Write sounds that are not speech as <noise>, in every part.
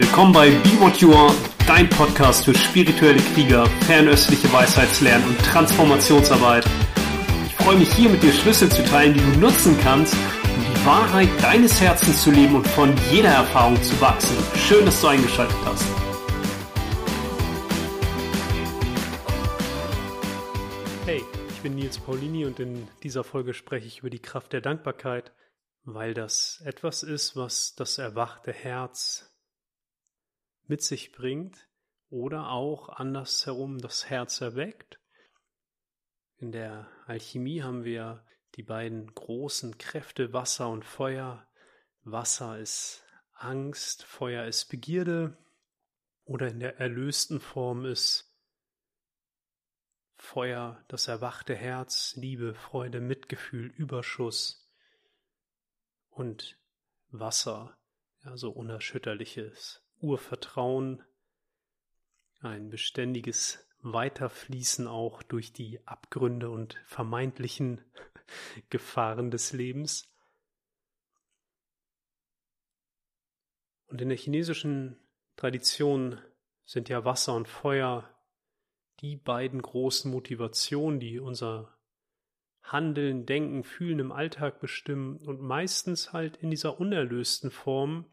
Willkommen bei Be What You Are, dein Podcast für spirituelle Krieger, fernöstliche Weisheitslernen und Transformationsarbeit. Ich freue mich hier mit dir Schlüssel zu teilen, die du nutzen kannst, um die Wahrheit deines Herzens zu leben und von jeder Erfahrung zu wachsen. Schön, dass du eingeschaltet hast. Hey, ich bin Nils Paulini und in dieser Folge spreche ich über die Kraft der Dankbarkeit, weil das etwas ist, was das erwachte Herz mit sich bringt oder auch andersherum das Herz erweckt. In der Alchemie haben wir die beiden großen Kräfte Wasser und Feuer. Wasser ist Angst, Feuer ist Begierde oder in der erlösten Form ist Feuer das erwachte Herz, Liebe, Freude, Mitgefühl, Überschuss und Wasser, ja, so unerschütterliches Urvertrauen, ein beständiges Weiterfließen auch durch die Abgründe und vermeintlichen <laughs> Gefahren des Lebens. Und in der chinesischen Tradition sind ja Wasser und Feuer die beiden großen Motivationen, die unser Handeln, Denken, Fühlen im Alltag bestimmen und meistens halt in dieser unerlösten Form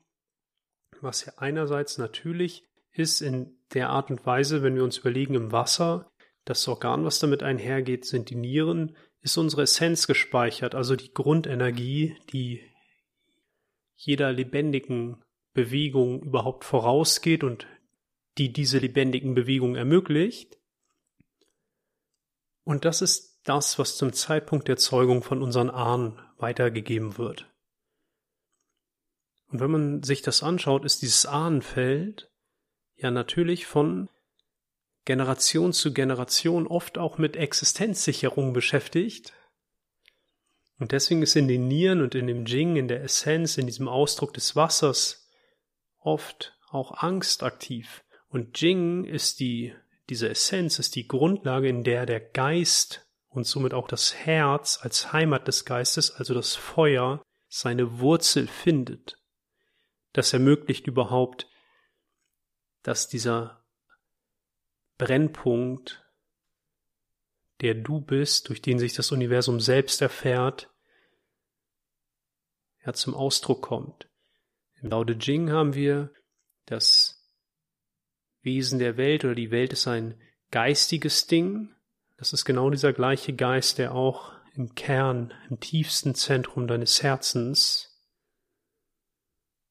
was ja einerseits natürlich ist in der Art und Weise, wenn wir uns überlegen, im Wasser, das Organ, was damit einhergeht, sind die Nieren, ist unsere Essenz gespeichert, also die Grundenergie, die jeder lebendigen Bewegung überhaupt vorausgeht und die diese lebendigen Bewegungen ermöglicht. Und das ist das, was zum Zeitpunkt der Zeugung von unseren Ahnen weitergegeben wird. Und wenn man sich das anschaut, ist dieses Ahnenfeld ja natürlich von Generation zu Generation oft auch mit Existenzsicherung beschäftigt. Und deswegen ist in den Nieren und in dem Jing, in der Essenz, in diesem Ausdruck des Wassers oft auch Angst aktiv. Und Jing ist die, diese Essenz ist die Grundlage, in der der Geist und somit auch das Herz als Heimat des Geistes, also das Feuer, seine Wurzel findet das ermöglicht überhaupt, dass dieser Brennpunkt, der du bist, durch den sich das Universum selbst erfährt, ja, zum Ausdruck kommt. Im Lao De Jing haben wir das Wesen der Welt oder die Welt ist ein geistiges Ding. Das ist genau dieser gleiche Geist, der auch im Kern, im tiefsten Zentrum deines Herzens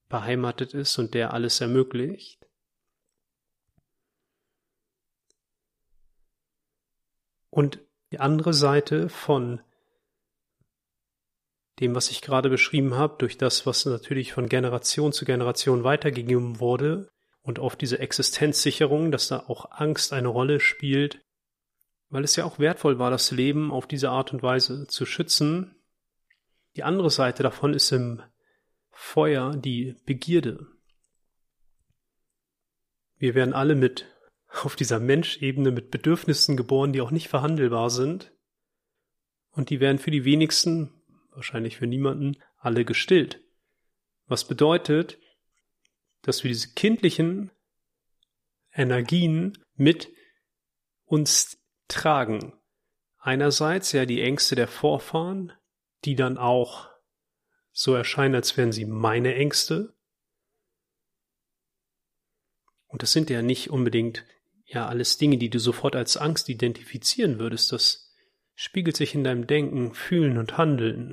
beheimatet ist und der alles ermöglicht. Und die andere Seite von dem, was ich gerade beschrieben habe, durch das, was natürlich von Generation zu Generation weitergegeben wurde und auf diese Existenzsicherung, dass da auch Angst eine Rolle spielt, weil es ja auch wertvoll war, das Leben auf diese Art und Weise zu schützen. Die andere Seite davon ist im Feuer die Begierde. Wir werden alle mit auf dieser Menschebene mit Bedürfnissen geboren, die auch nicht verhandelbar sind. Und die werden für die wenigsten, wahrscheinlich für niemanden, alle gestillt. Was bedeutet, dass wir diese kindlichen Energien mit uns tragen. Einerseits ja die Ängste der Vorfahren, die dann auch so erscheinen, als wären sie meine Ängste. Und das sind ja nicht unbedingt ja alles Dinge, die du sofort als Angst identifizieren würdest. Das spiegelt sich in deinem Denken, Fühlen und Handeln.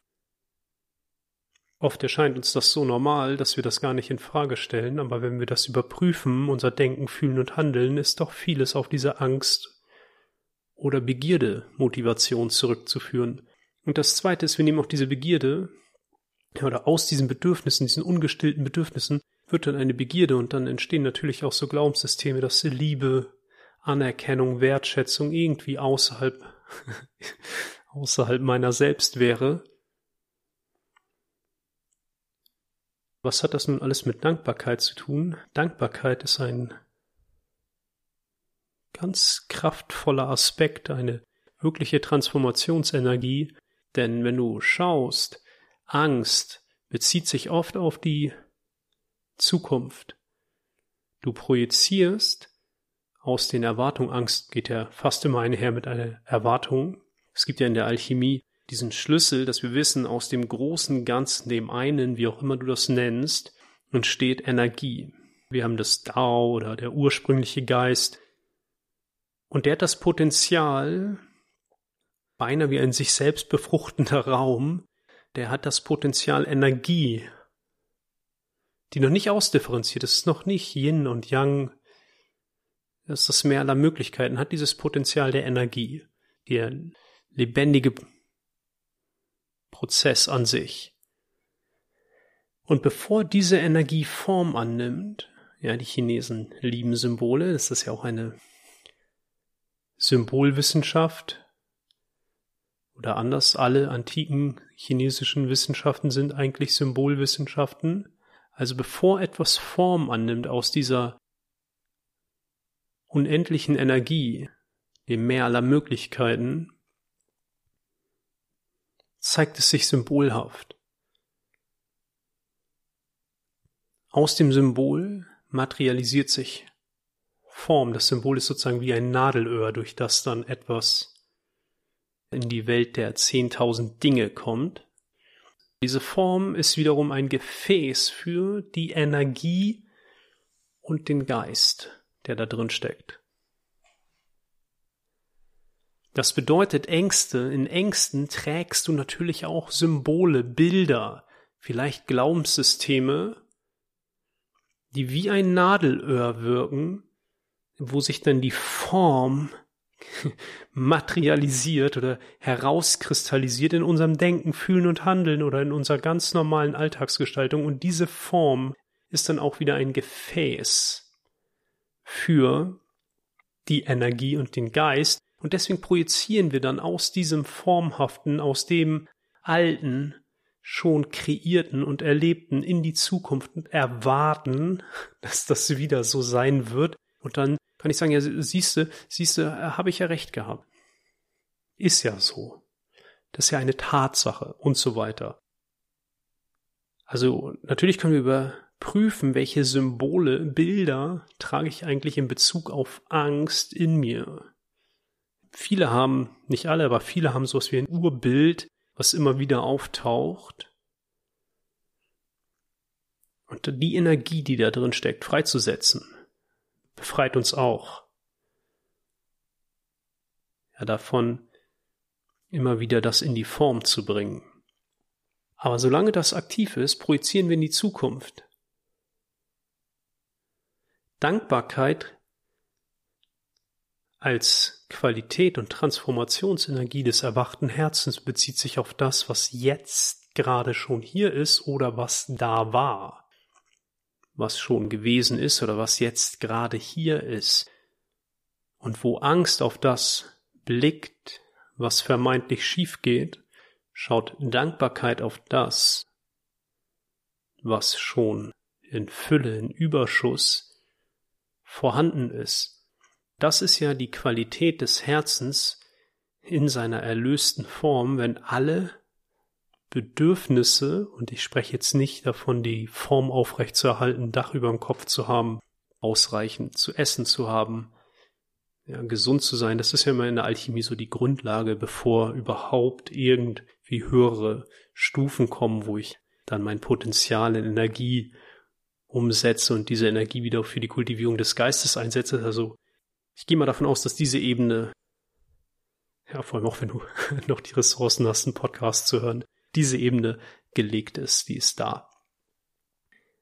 Oft erscheint uns das so normal, dass wir das gar nicht in Frage stellen, aber wenn wir das überprüfen, unser Denken, Fühlen und Handeln, ist doch vieles auf diese Angst oder Begierde Motivation zurückzuführen. Und das zweite ist, wir nehmen auch diese Begierde, oder aus diesen Bedürfnissen, diesen ungestillten Bedürfnissen, wird dann eine Begierde und dann entstehen natürlich auch so Glaubenssysteme, dass Liebe, Anerkennung, Wertschätzung irgendwie außerhalb, <laughs> außerhalb meiner selbst wäre. Was hat das nun alles mit Dankbarkeit zu tun? Dankbarkeit ist ein ganz kraftvoller Aspekt, eine wirkliche Transformationsenergie, denn wenn du schaust, Angst bezieht sich oft auf die Zukunft. Du projizierst aus den Erwartungen, Angst geht ja fast immer einher mit einer Erwartung. Es gibt ja in der Alchemie diesen Schlüssel, dass wir wissen, aus dem großen Ganzen, dem einen, wie auch immer du das nennst, entsteht Energie. Wir haben das Dao oder der ursprüngliche Geist. Und der hat das Potenzial, beinahe wie ein sich selbst befruchtender <laughs> Raum, der hat das Potenzial Energie, die noch nicht ausdifferenziert ist, noch nicht Yin und Yang, das ist das Meer aller Möglichkeiten, hat dieses Potenzial der Energie, der lebendige Prozess an sich. Und bevor diese Energie Form annimmt, ja, die Chinesen lieben Symbole, das ist ja auch eine Symbolwissenschaft, oder anders, alle antiken chinesischen Wissenschaften sind eigentlich Symbolwissenschaften. Also bevor etwas Form annimmt aus dieser unendlichen Energie, dem Meer aller Möglichkeiten, zeigt es sich symbolhaft. Aus dem Symbol materialisiert sich Form. Das Symbol ist sozusagen wie ein Nadelöhr, durch das dann etwas in die Welt der zehntausend Dinge kommt. Diese Form ist wiederum ein Gefäß für die Energie und den Geist, der da drin steckt. Das bedeutet Ängste. In Ängsten trägst du natürlich auch Symbole, Bilder, vielleicht Glaubenssysteme, die wie ein Nadelöhr wirken, wo sich dann die Form <laughs> materialisiert oder herauskristallisiert in unserem Denken, Fühlen und Handeln oder in unserer ganz normalen Alltagsgestaltung. Und diese Form ist dann auch wieder ein Gefäß für die Energie und den Geist, und deswegen projizieren wir dann aus diesem Formhaften, aus dem Alten, schon kreierten und erlebten in die Zukunft und erwarten, <laughs> dass das wieder so sein wird. Und dann kann ich sagen, ja, siehste, siehste, habe ich ja recht gehabt. Ist ja so. Das ist ja eine Tatsache und so weiter. Also natürlich können wir überprüfen, welche Symbole, Bilder trage ich eigentlich in Bezug auf Angst in mir viele haben, nicht alle, aber viele haben sowas wie ein Urbild, was immer wieder auftaucht. Und die Energie, die da drin steckt, freizusetzen, befreit uns auch. Ja, davon immer wieder das in die Form zu bringen. Aber solange das aktiv ist, projizieren wir in die Zukunft. Dankbarkeit als Qualität und Transformationsenergie des erwachten Herzens bezieht sich auf das, was jetzt gerade schon hier ist oder was da war, was schon gewesen ist oder was jetzt gerade hier ist. Und wo Angst auf das blickt, was vermeintlich schief geht, schaut Dankbarkeit auf das, was schon in Fülle, in Überschuss vorhanden ist das ist ja die Qualität des Herzens in seiner erlösten Form, wenn alle Bedürfnisse, und ich spreche jetzt nicht davon, die Form aufrechtzuerhalten, Dach über dem Kopf zu haben, ausreichend zu essen zu haben, ja, gesund zu sein, das ist ja immer in der Alchemie so die Grundlage, bevor überhaupt irgendwie höhere Stufen kommen, wo ich dann mein Potenzial in Energie umsetze und diese Energie wieder für die Kultivierung des Geistes einsetze. Also ich gehe mal davon aus, dass diese Ebene, ja, vor allem auch wenn du <laughs> noch die Ressourcen hast, einen Podcast zu hören, diese Ebene gelegt ist, die ist da.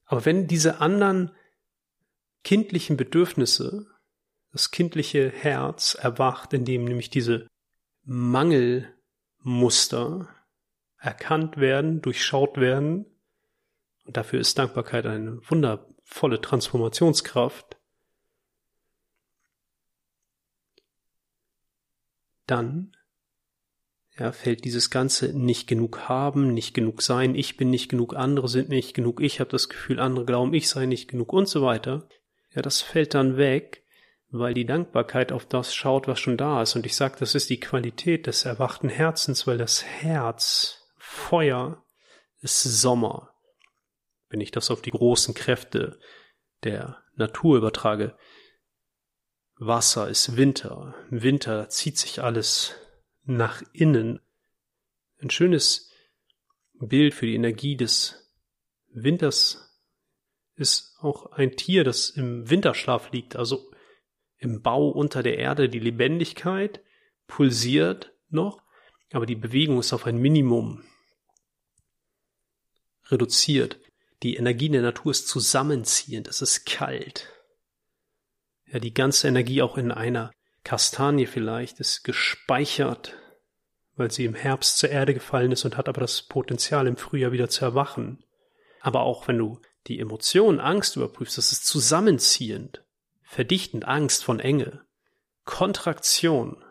Aber wenn diese anderen kindlichen Bedürfnisse, das kindliche Herz erwacht, indem nämlich diese Mangelmuster erkannt werden, durchschaut werden, und dafür ist Dankbarkeit eine wundervolle Transformationskraft, dann ja, fällt dieses ganze nicht genug haben, nicht genug sein, ich bin nicht genug, andere sind nicht genug, ich habe das Gefühl, andere glauben, ich sei nicht genug und so weiter. Ja, das fällt dann weg, weil die Dankbarkeit auf das schaut, was schon da ist. Und ich sage, das ist die Qualität des erwachten Herzens, weil das Herz, Feuer, ist Sommer. Wenn ich das auf die großen Kräfte der Natur übertrage. Wasser ist Winter. Im Winter zieht sich alles nach innen. Ein schönes Bild für die Energie des Winters ist auch ein Tier, das im Winterschlaf liegt, also im Bau unter der Erde. Die Lebendigkeit pulsiert noch, aber die Bewegung ist auf ein Minimum reduziert. Die Energie in der Natur ist zusammenziehend, es ist kalt. Ja, die ganze Energie auch in einer Kastanie vielleicht ist gespeichert, weil sie im Herbst zur Erde gefallen ist und hat aber das Potenzial im Frühjahr wieder zu erwachen. Aber auch wenn du die Emotion Angst überprüfst, das ist zusammenziehend, verdichtend Angst von Enge, Kontraktion,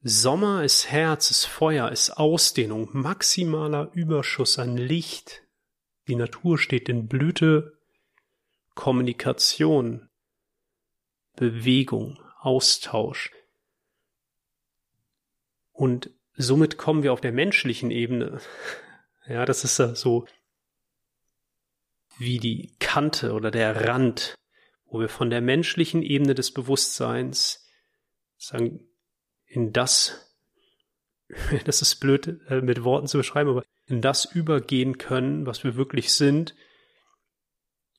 Sommer ist Herz, ist Feuer, ist Ausdehnung, maximaler Überschuss an Licht. Die Natur steht in Blüte, Kommunikation, Bewegung, Austausch. Und somit kommen wir auf der menschlichen Ebene. <laughs> Ja, das ist so wie die Kante oder der Rand, wo wir von der menschlichen Ebene des Bewusstseins sagen, in das, <laughs> das ist blöd äh, mit Worten zu beschreiben, aber in das übergehen können, was wir wirklich sind,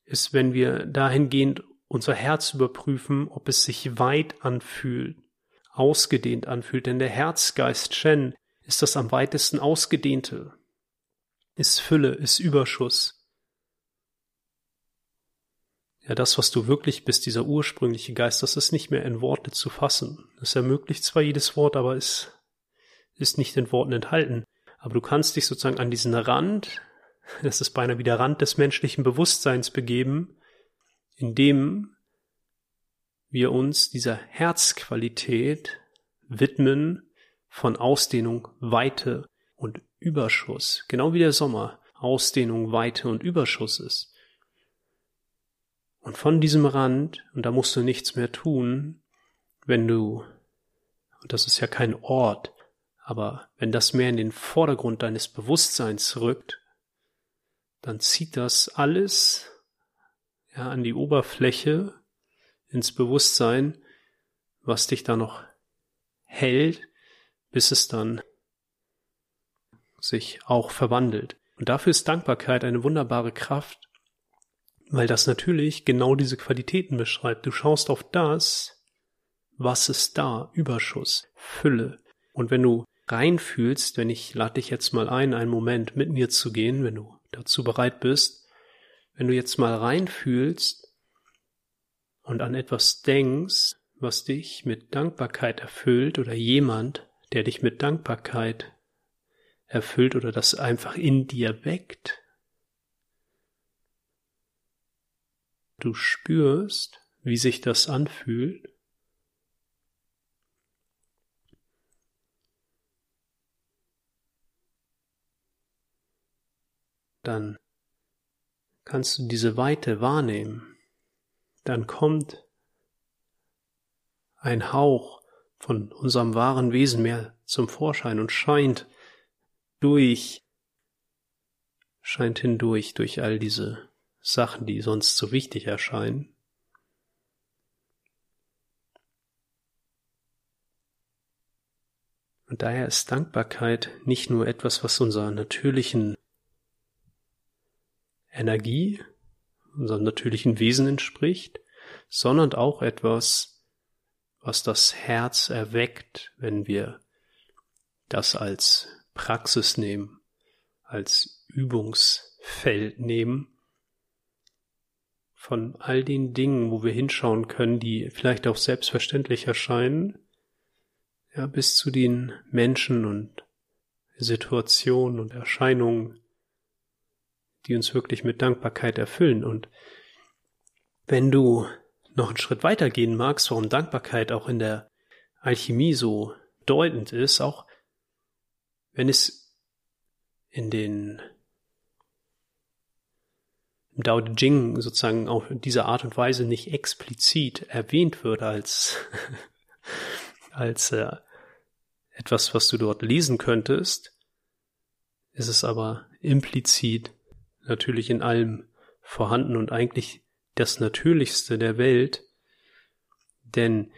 ist, wenn wir dahingehend unser Herz überprüfen, ob es sich weit anfühlt, ausgedehnt anfühlt. Denn der Herzgeist Shen ist das am weitesten ausgedehnte, ist Fülle, ist Überschuss. Ja, das, was du wirklich bist, dieser ursprüngliche Geist, das ist nicht mehr in Worte zu fassen. Es ermöglicht zwar jedes Wort, aber es ist nicht in Worten enthalten. Aber du kannst dich sozusagen an diesen Rand, das ist beinahe wie der Rand des menschlichen Bewusstseins begeben, indem wir uns dieser Herzqualität widmen von Ausdehnung, Weite und Überschuss. Genau wie der Sommer Ausdehnung, Weite und Überschuss ist. Und von diesem Rand, und da musst du nichts mehr tun, wenn du, und das ist ja kein Ort, aber wenn das mehr in den Vordergrund deines Bewusstseins rückt, dann zieht das alles ja, an die Oberfläche, ins Bewusstsein, was dich da noch hält, bis es dann sich auch verwandelt. Und dafür ist Dankbarkeit eine wunderbare Kraft, weil das natürlich genau diese Qualitäten beschreibt. Du schaust auf das, was ist da, Überschuss, Fülle. Und wenn du reinfühlst, wenn ich lade dich jetzt mal ein, einen Moment mit mir zu gehen, wenn du dazu bereit bist, wenn du jetzt mal reinfühlst und an etwas denkst, was dich mit Dankbarkeit erfüllt oder jemand, der dich mit Dankbarkeit erfüllt oder das einfach in dir weckt, du spürst, wie sich das anfühlt, dann kannst du diese Weite wahrnehmen. Dann kommt ein Hauch von unserem wahren Wesen mehr zum Vorschein und scheint durch, scheint hindurch durch all diese Sachen, die sonst so wichtig erscheinen. Und daher ist Dankbarkeit nicht nur etwas, was unserer natürlichen Energie, unserem natürlichen Wesen entspricht, sondern auch etwas, was das Herz erweckt, wenn wir das als Praxis nehmen, als Übungsfeld nehmen von all den Dingen, wo wir hinschauen können, die vielleicht auch selbstverständlich erscheinen, ja, bis zu den Menschen und Situationen und Erscheinungen, die uns wirklich mit Dankbarkeit erfüllen. Und wenn du noch einen Schritt weiter gehen magst, warum Dankbarkeit auch in der Alchemie so bedeutend ist, auch wenn es in den im Dao De Jing sozusagen auf diese Art und Weise nicht explizit erwähnt wird als, <laughs> als äh, etwas, was du dort lesen könntest, ist es aber implizit natürlich in allem vorhanden und eigentlich das Natürlichste der Welt. Denn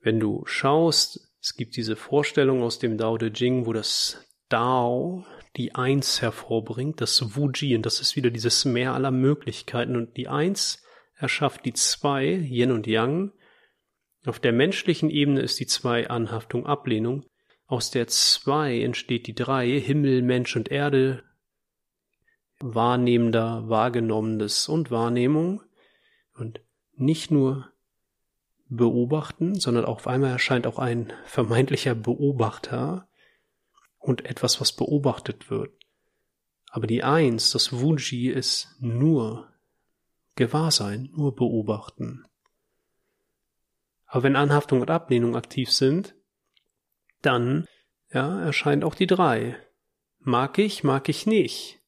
wenn du schaust, es gibt diese Vorstellung aus dem Dao De Jing, wo das Dao die Eins hervorbringt, das Wuji, und das ist wieder dieses Meer aller Möglichkeiten. Und die Eins erschafft die Zwei, Yin und Yang. Auf der menschlichen Ebene ist die Zwei Anhaftung, Ablehnung. Aus der Zwei entsteht die Drei, Himmel, Mensch und Erde, Wahrnehmender, Wahrgenommenes und Wahrnehmung. Und nicht nur beobachten, sondern auf einmal erscheint auch ein vermeintlicher Beobachter und etwas, was beobachtet wird. Aber die Eins, das Wuji, ist nur Gewahrsein, nur beobachten. Aber wenn Anhaftung und Ablehnung aktiv sind, dann ja, erscheint auch die drei. Mag ich, mag ich nicht.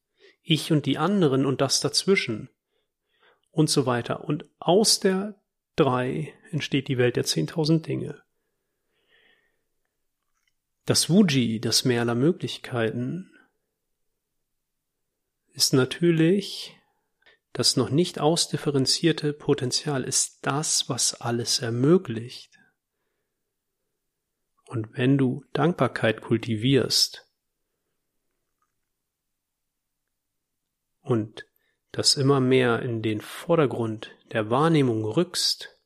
Ich und die anderen und das dazwischen. Und so weiter. Und aus der drei entsteht die Welt der zehntausend Dinge. Das Wuji, das Meer aller Möglichkeiten, ist natürlich das noch nicht ausdifferenzierte Potenzial, ist das, was alles ermöglicht. Und wenn du Dankbarkeit kultivierst und das immer mehr in den Vordergrund der Wahrnehmung rückst,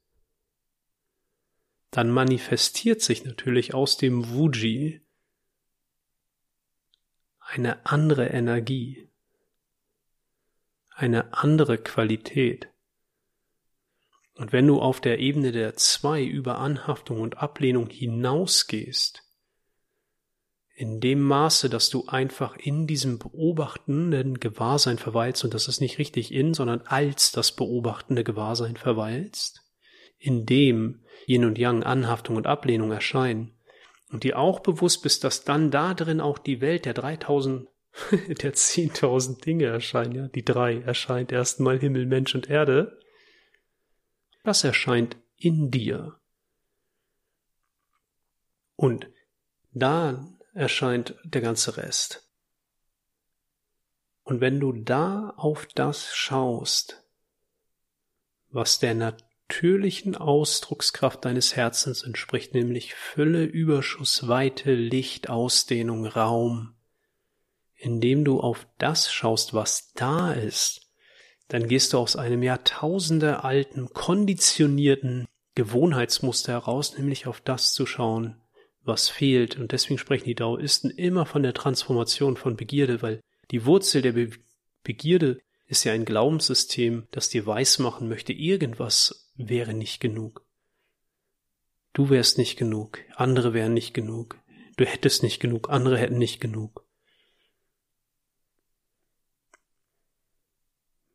dann manifestiert sich natürlich aus dem Wuji eine andere Energie, eine andere Qualität. Und wenn du auf der Ebene der zwei über Anhaftung und Ablehnung hinausgehst, in dem Maße, dass du einfach in diesem beobachtenden Gewahrsein verweilst, und das ist nicht richtig in, sondern als das beobachtende Gewahrsein verweilst, in dem Yin und Yang, Anhaftung und Ablehnung erscheinen, und dir auch bewusst bist, dass dann da drin auch die Welt der 3000, <laughs> der 10.000 Dinge erscheinen, ja, die drei erscheint erstmal Himmel, Mensch und Erde, das erscheint in dir. Und da erscheint der ganze Rest. Und wenn du da auf das schaust, was der natürlichen Ausdruckskraft deines Herzens entspricht, nämlich Fülle, Überschuss, Weite, Licht, Ausdehnung, Raum. Indem du auf das schaust, was da ist, dann gehst du aus einem Jahrtausende alten, konditionierten Gewohnheitsmuster heraus, nämlich auf das zu schauen, was fehlt. Und deswegen sprechen die Daoisten immer von der Transformation von Begierde, weil die Wurzel der Be Begierde ist ja ein Glaubenssystem, das dir weismachen möchte, irgendwas wäre nicht genug. Du wärst nicht genug, andere wären nicht genug, du hättest nicht genug, andere hätten nicht genug.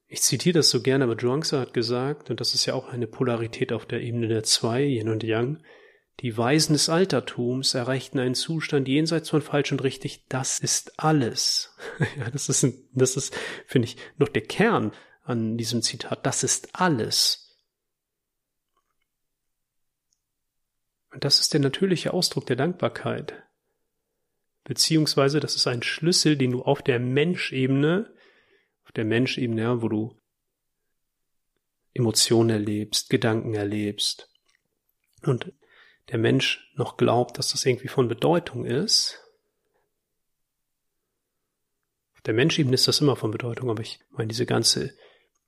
Ich zitiere das so gerne, aber Zhuangzi hat gesagt, und das ist ja auch eine Polarität auf der Ebene der zwei, Yin und Yang, die Weisen des Altertums erreichten einen Zustand jenseits von falsch und richtig. Das ist alles. <laughs> ja, das ist, das ist, finde ich, noch der Kern an diesem Zitat. Das ist alles. Und das ist der natürliche Ausdruck der Dankbarkeit. Beziehungsweise das ist ein Schlüssel, den du auf der Menschebene, auf der Menschebene, ja, wo du Emotionen erlebst, Gedanken erlebst und der Mensch noch glaubt, dass das irgendwie von Bedeutung ist. Auf der Menschebene ist das immer von Bedeutung, aber ich meine diese ganze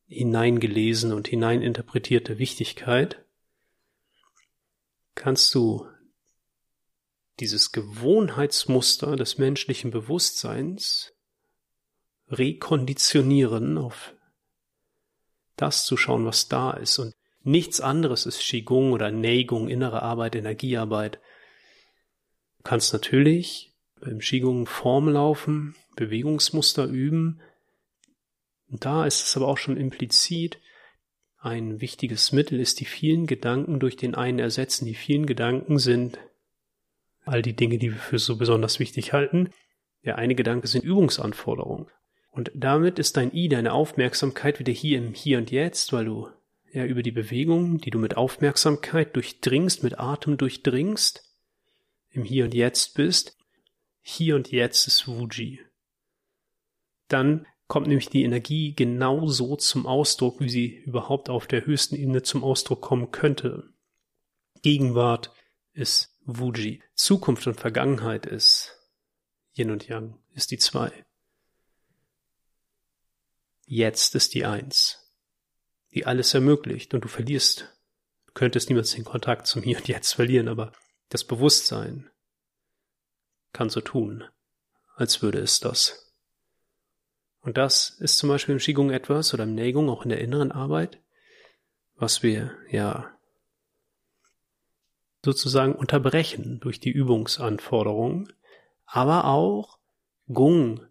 hineingelesene und hineininterpretierte Wichtigkeit kannst du dieses Gewohnheitsmuster des menschlichen Bewusstseins rekonditionieren auf das zu schauen, was da ist. Und nichts anderes ist Qigong oder Neigung, innere Arbeit, Energiearbeit. Du kannst natürlich beim Qigong Form laufen, Bewegungsmuster üben. Und da ist es aber auch schon implizit, ein wichtiges Mittel ist, die vielen Gedanken durch den einen ersetzen. Die vielen Gedanken sind all die Dinge, die wir für so besonders wichtig halten. Der eine Gedanke sind Übungsanforderungen. Und damit ist dein I, deine Aufmerksamkeit wieder hier im Hier und Jetzt, weil du ja über die Bewegung, die du mit Aufmerksamkeit durchdringst, mit Atem durchdringst, im Hier und Jetzt bist. Hier und Jetzt ist Wuji. Dann kommt nämlich die Energie genauso zum Ausdruck, wie sie überhaupt auf der höchsten Ebene zum Ausdruck kommen könnte. Gegenwart ist Wuji. Zukunft und Vergangenheit ist Yin und Yang, ist die zwei. Jetzt ist die Eins, die alles ermöglicht und du verlierst. Du könntest niemals den Kontakt zum Hier und Jetzt verlieren, aber das Bewusstsein kann so tun, als würde es das. Und das ist zum Beispiel im Qigong etwas oder im Neigung auch in der inneren Arbeit, was wir ja sozusagen unterbrechen durch die Übungsanforderungen, aber auch Gung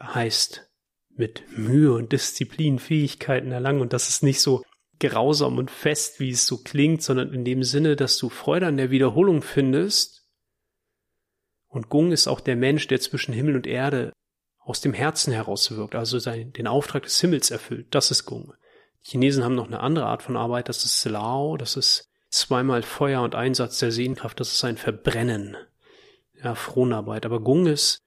heißt mit Mühe und Disziplin Fähigkeiten erlangen und das ist nicht so grausam und fest, wie es so klingt, sondern in dem Sinne, dass du Freude an der Wiederholung findest. Und Gung ist auch der Mensch, der zwischen Himmel und Erde aus dem Herzen heraus wirkt, also sein, den Auftrag des Himmels erfüllt. Das ist Gung. Die Chinesen haben noch eine andere Art von Arbeit, das ist Lao, das ist zweimal Feuer und Einsatz der Sehnkraft, das ist ein Verbrennen. Ja, Fronarbeit. Aber Gung ist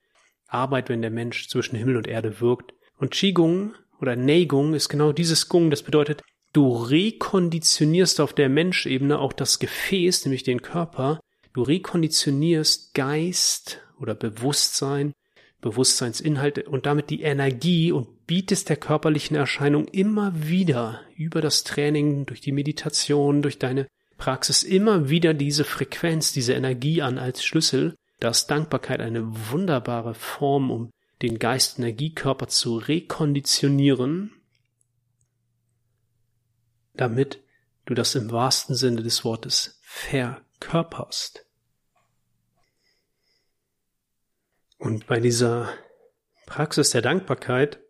Arbeit, wenn der Mensch zwischen Himmel und Erde wirkt und Qigong oder Neigung ist genau dieses Gung. Das bedeutet, du rekonditionierst auf der Menschebene auch das Gefäß, nämlich den Körper. Du rekonditionierst Geist oder Bewusstsein, Bewusstseinsinhalte und damit die Energie und bietest der körperlichen Erscheinung immer wieder über das Training, durch die Meditation, durch deine Praxis immer wieder diese Frequenz, diese Energie an als Schlüssel. Da ist Dankbarkeit eine wunderbare Form, um den Geist-Energiekörper zu rekonditionieren, damit du das im wahrsten Sinne des Wortes verkörperst. Und bei dieser Praxis der Dankbarkeit,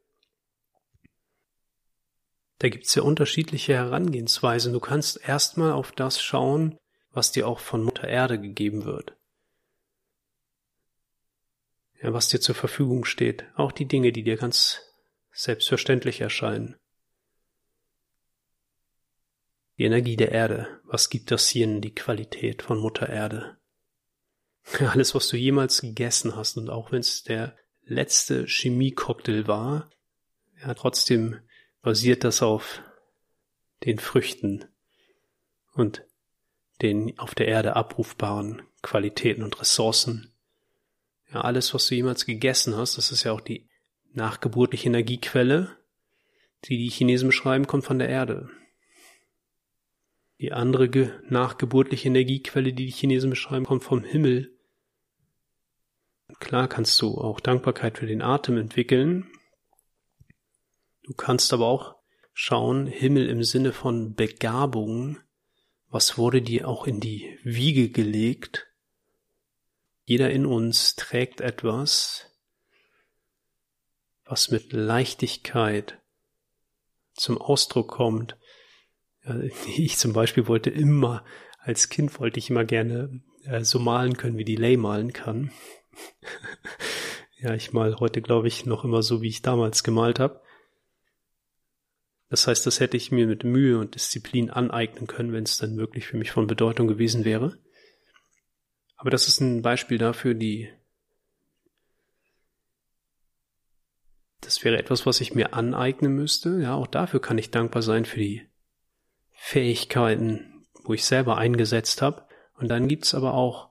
da gibt's ja unterschiedliche Herangehensweisen. Du kannst erstmal auf das schauen, was dir auch von Mutter Erde gegeben wird ja, was dir zur Verfügung steht, auch die Dinge, die dir ganz selbstverständlich erscheinen. Die Energie der Erde, was gibt das hier in die Qualität von Mutter Erde? <laughs> Alles, was du jemals gegessen hast und auch wenn es der letzte Chemiecocktail war, ja, trotzdem basiert das auf den Früchten und den auf der Erde abrufbaren Qualitäten und Ressourcen, ja, alles, was du jemals gegessen hast, das ist ja auch die nachgeburtliche Energiequelle, die die Chinesen beschreiben, kommt von der Erde. Die andere nachgeburtliche Energiequelle, die die Chinesen beschreiben, kommt vom Himmel. Klar kannst du auch Dankbarkeit für den Atem entwickeln. Du kannst aber auch schauen, Himmel im Sinne von Begabung, was wurde dir auch in die Wiege gelegt, jeder in uns trägt etwas, was mit Leichtigkeit zum Ausdruck kommt. <laughs> Ich zum Beispiel wollte immer, als Kind wollte ich immer gerne äh, so malen können, wie die Lay malen kann. <laughs> ja, ich mal heute, glaube ich, noch immer so, wie ich damals gemalt habe. Das heißt, das hätte ich mir mit Mühe und Disziplin aneignen können, wenn es dann wirklich für mich von Bedeutung gewesen wäre. Aber das ist ein Beispiel dafür, die das wäre etwas, was ich mir aneignen müsste. Ja, auch dafür kann ich dankbar sein für die Fähigkeiten, wo ich selber eingesetzt habe. Und dann gibt's aber auch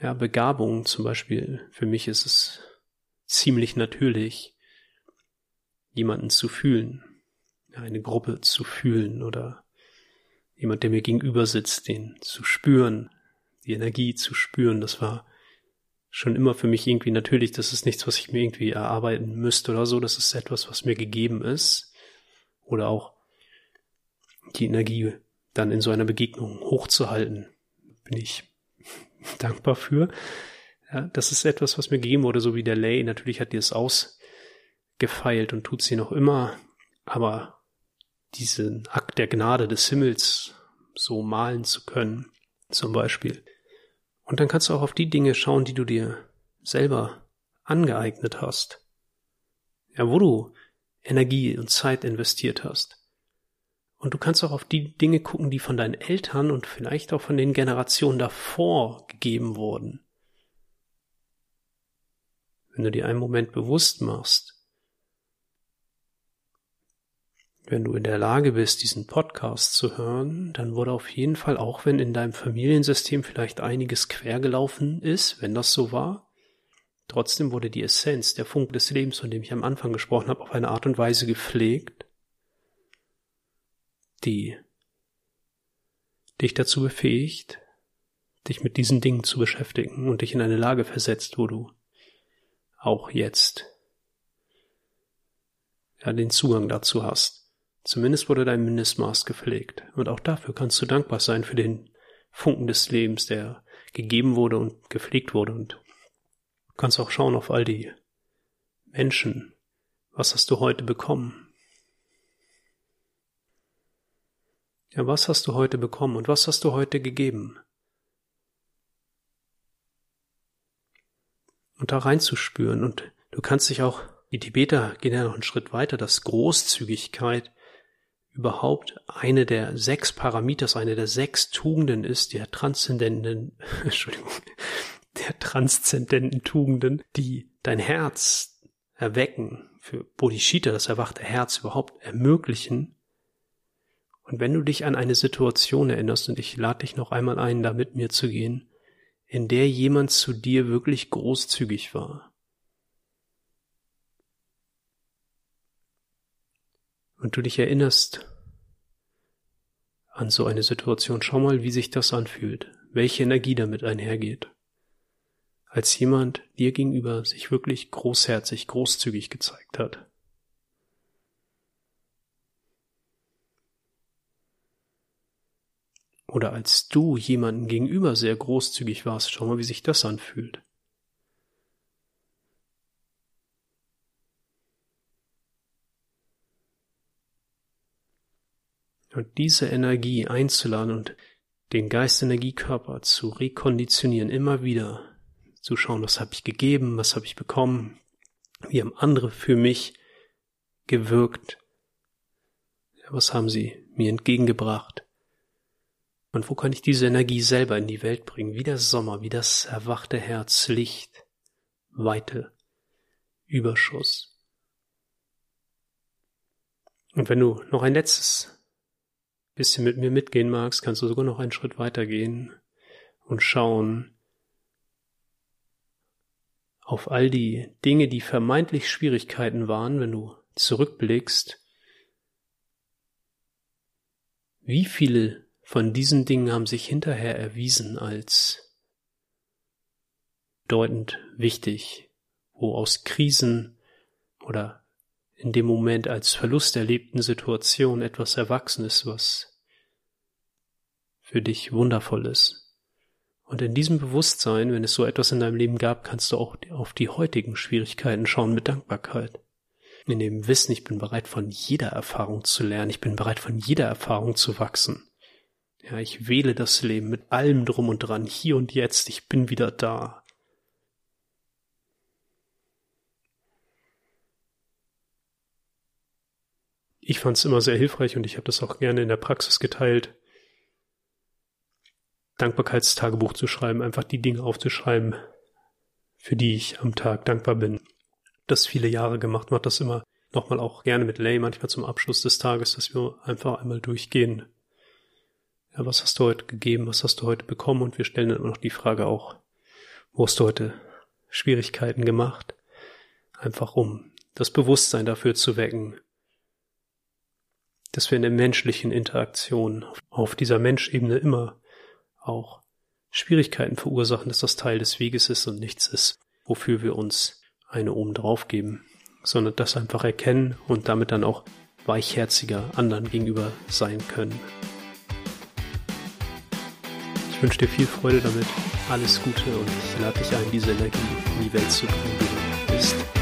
ja, Begabungen zum Beispiel. Für mich ist es ziemlich natürlich, jemanden zu fühlen, eine Gruppe zu fühlen oder jemand, der mir gegenüber sitzt, den zu spüren, die Energie zu spüren, das war schon immer für mich irgendwie natürlich. Das ist nichts, was ich mir irgendwie erarbeiten müsste oder so. Das ist etwas, was mir gegeben ist. Oder auch die Energie dann in so einer Begegnung hochzuhalten, bin ich <laughs> dankbar für. Ja, das ist etwas, was mir gegeben wurde, so wie der Lay. Natürlich hat die es ausgefeilt und tut sie noch immer. Aber diesen Akt der Gnade des Himmels so malen zu können, zum Beispiel. Und dann kannst du auch auf die Dinge schauen, die du dir selber angeeignet hast. Ja, wo du Energie und Zeit investiert hast. Und du kannst auch auf die Dinge gucken, die von deinen Eltern und vielleicht auch von den Generationen davor gegeben wurden. Wenn du dir einen Moment bewusst machst, wenn du in der Lage bist, diesen Podcast zu hören, dann wurde auf jeden Fall, auch wenn in deinem Familiensystem vielleicht einiges quergelaufen ist, wenn das so war, trotzdem wurde die Essenz, der Funk des Lebens, von dem ich am Anfang gesprochen habe, auf eine Art und Weise gepflegt, die dich dazu befähigt, dich mit diesen Dingen zu beschäftigen und dich in eine Lage versetzt, wo du auch jetzt ja den Zugang dazu hast. Zumindest wurde dein Mindestmaß gepflegt. Und auch dafür kannst du dankbar sein für den Funken des Lebens, der gegeben wurde und gepflegt wurde. Und du kannst auch schauen auf all die Menschen. Was hast du heute bekommen? Ja, was hast du heute bekommen und was hast du heute gegeben? Und da reinzuspüren und du kannst dich auch, die Tibeter gehen ja noch einen Schritt weiter, dass Großzügigkeit überhaupt eine der sechs Parameters, eine der sechs Tugenden ist, der transzendenten, <laughs> Entschuldigung, der transzendenten Tugenden, die dein Herz erwecken, für Bodhicitta, das erwachte Herz überhaupt ermöglichen. Und wenn du dich an eine Situation erinnerst, und ich lade dich noch einmal ein, da mit mir zu gehen, in der jemand zu dir wirklich großzügig war, und du dich erinnerst an so eine Situation, schau mal, wie sich das anfühlt, welche Energie damit einhergeht. Als jemand dir gegenüber sich wirklich großherzig, großzügig gezeigt hat. Oder als du jemanden gegenüber sehr großzügig warst, schau mal, wie sich das anfühlt. Und diese Energie einzuladen und den Geist-Energiekörper zu rekonditionieren, immer wieder zu schauen, was habe ich gegeben, was habe ich bekommen, wie haben andere für mich gewirkt, was haben sie mir entgegengebracht und wo kann ich diese Energie selber in die Welt bringen, wie der Sommer, wie das erwachte Herz, Licht, Weite, Überschuss. Und wenn du noch ein letztes bisschen mit mir mitgehen magst, kannst du sogar noch einen Schritt weiter gehen und schauen auf all die Dinge, die vermeintlich Schwierigkeiten waren, wenn du zurückblickst. Wie viele von diesen Dingen haben sich hinterher erwiesen als bedeutend wichtig, wo aus Krisen oder in dem Moment als Verlust erlebten Situation etwas Erwachsenes, was für dich wundervoll ist. Und in diesem Bewusstsein, wenn es so etwas in deinem Leben gab, kannst du auch auf die heutigen Schwierigkeiten schauen mit Dankbarkeit. In dem Wissen, ich bin bereit von jeder Erfahrung zu lernen, ich bin bereit von jeder Erfahrung zu wachsen. Ja, ich wähle das Leben mit allem drum und dran, hier und jetzt, ich bin wieder da. Ich fand es immer sehr hilfreich und ich habe das auch gerne in der Praxis geteilt, Dankbarkeitstagebuch zu schreiben, einfach die Dinge aufzuschreiben, für die ich am Tag dankbar bin. Das viele Jahre gemacht, macht das immer nochmal auch gerne mit Lay, manchmal zum Abschluss des Tages, dass wir einfach einmal durchgehen. Ja, was hast du heute gegeben, was hast du heute bekommen? Und wir stellen dann immer noch die Frage auch, wo hast du heute Schwierigkeiten gemacht? Einfach um das Bewusstsein dafür zu wecken, dass wir in der menschlichen Interaktion auf dieser Menschebene immer auch Schwierigkeiten verursachen, dass das Teil des Weges ist und nichts ist, wofür wir uns eine oben drauf geben, sondern das einfach erkennen und damit dann auch weichherziger anderen gegenüber sein können. Ich wünsche dir viel Freude damit, alles Gute und ich lade dich ein, diese Energie in die Welt zu bringen, wie du bist.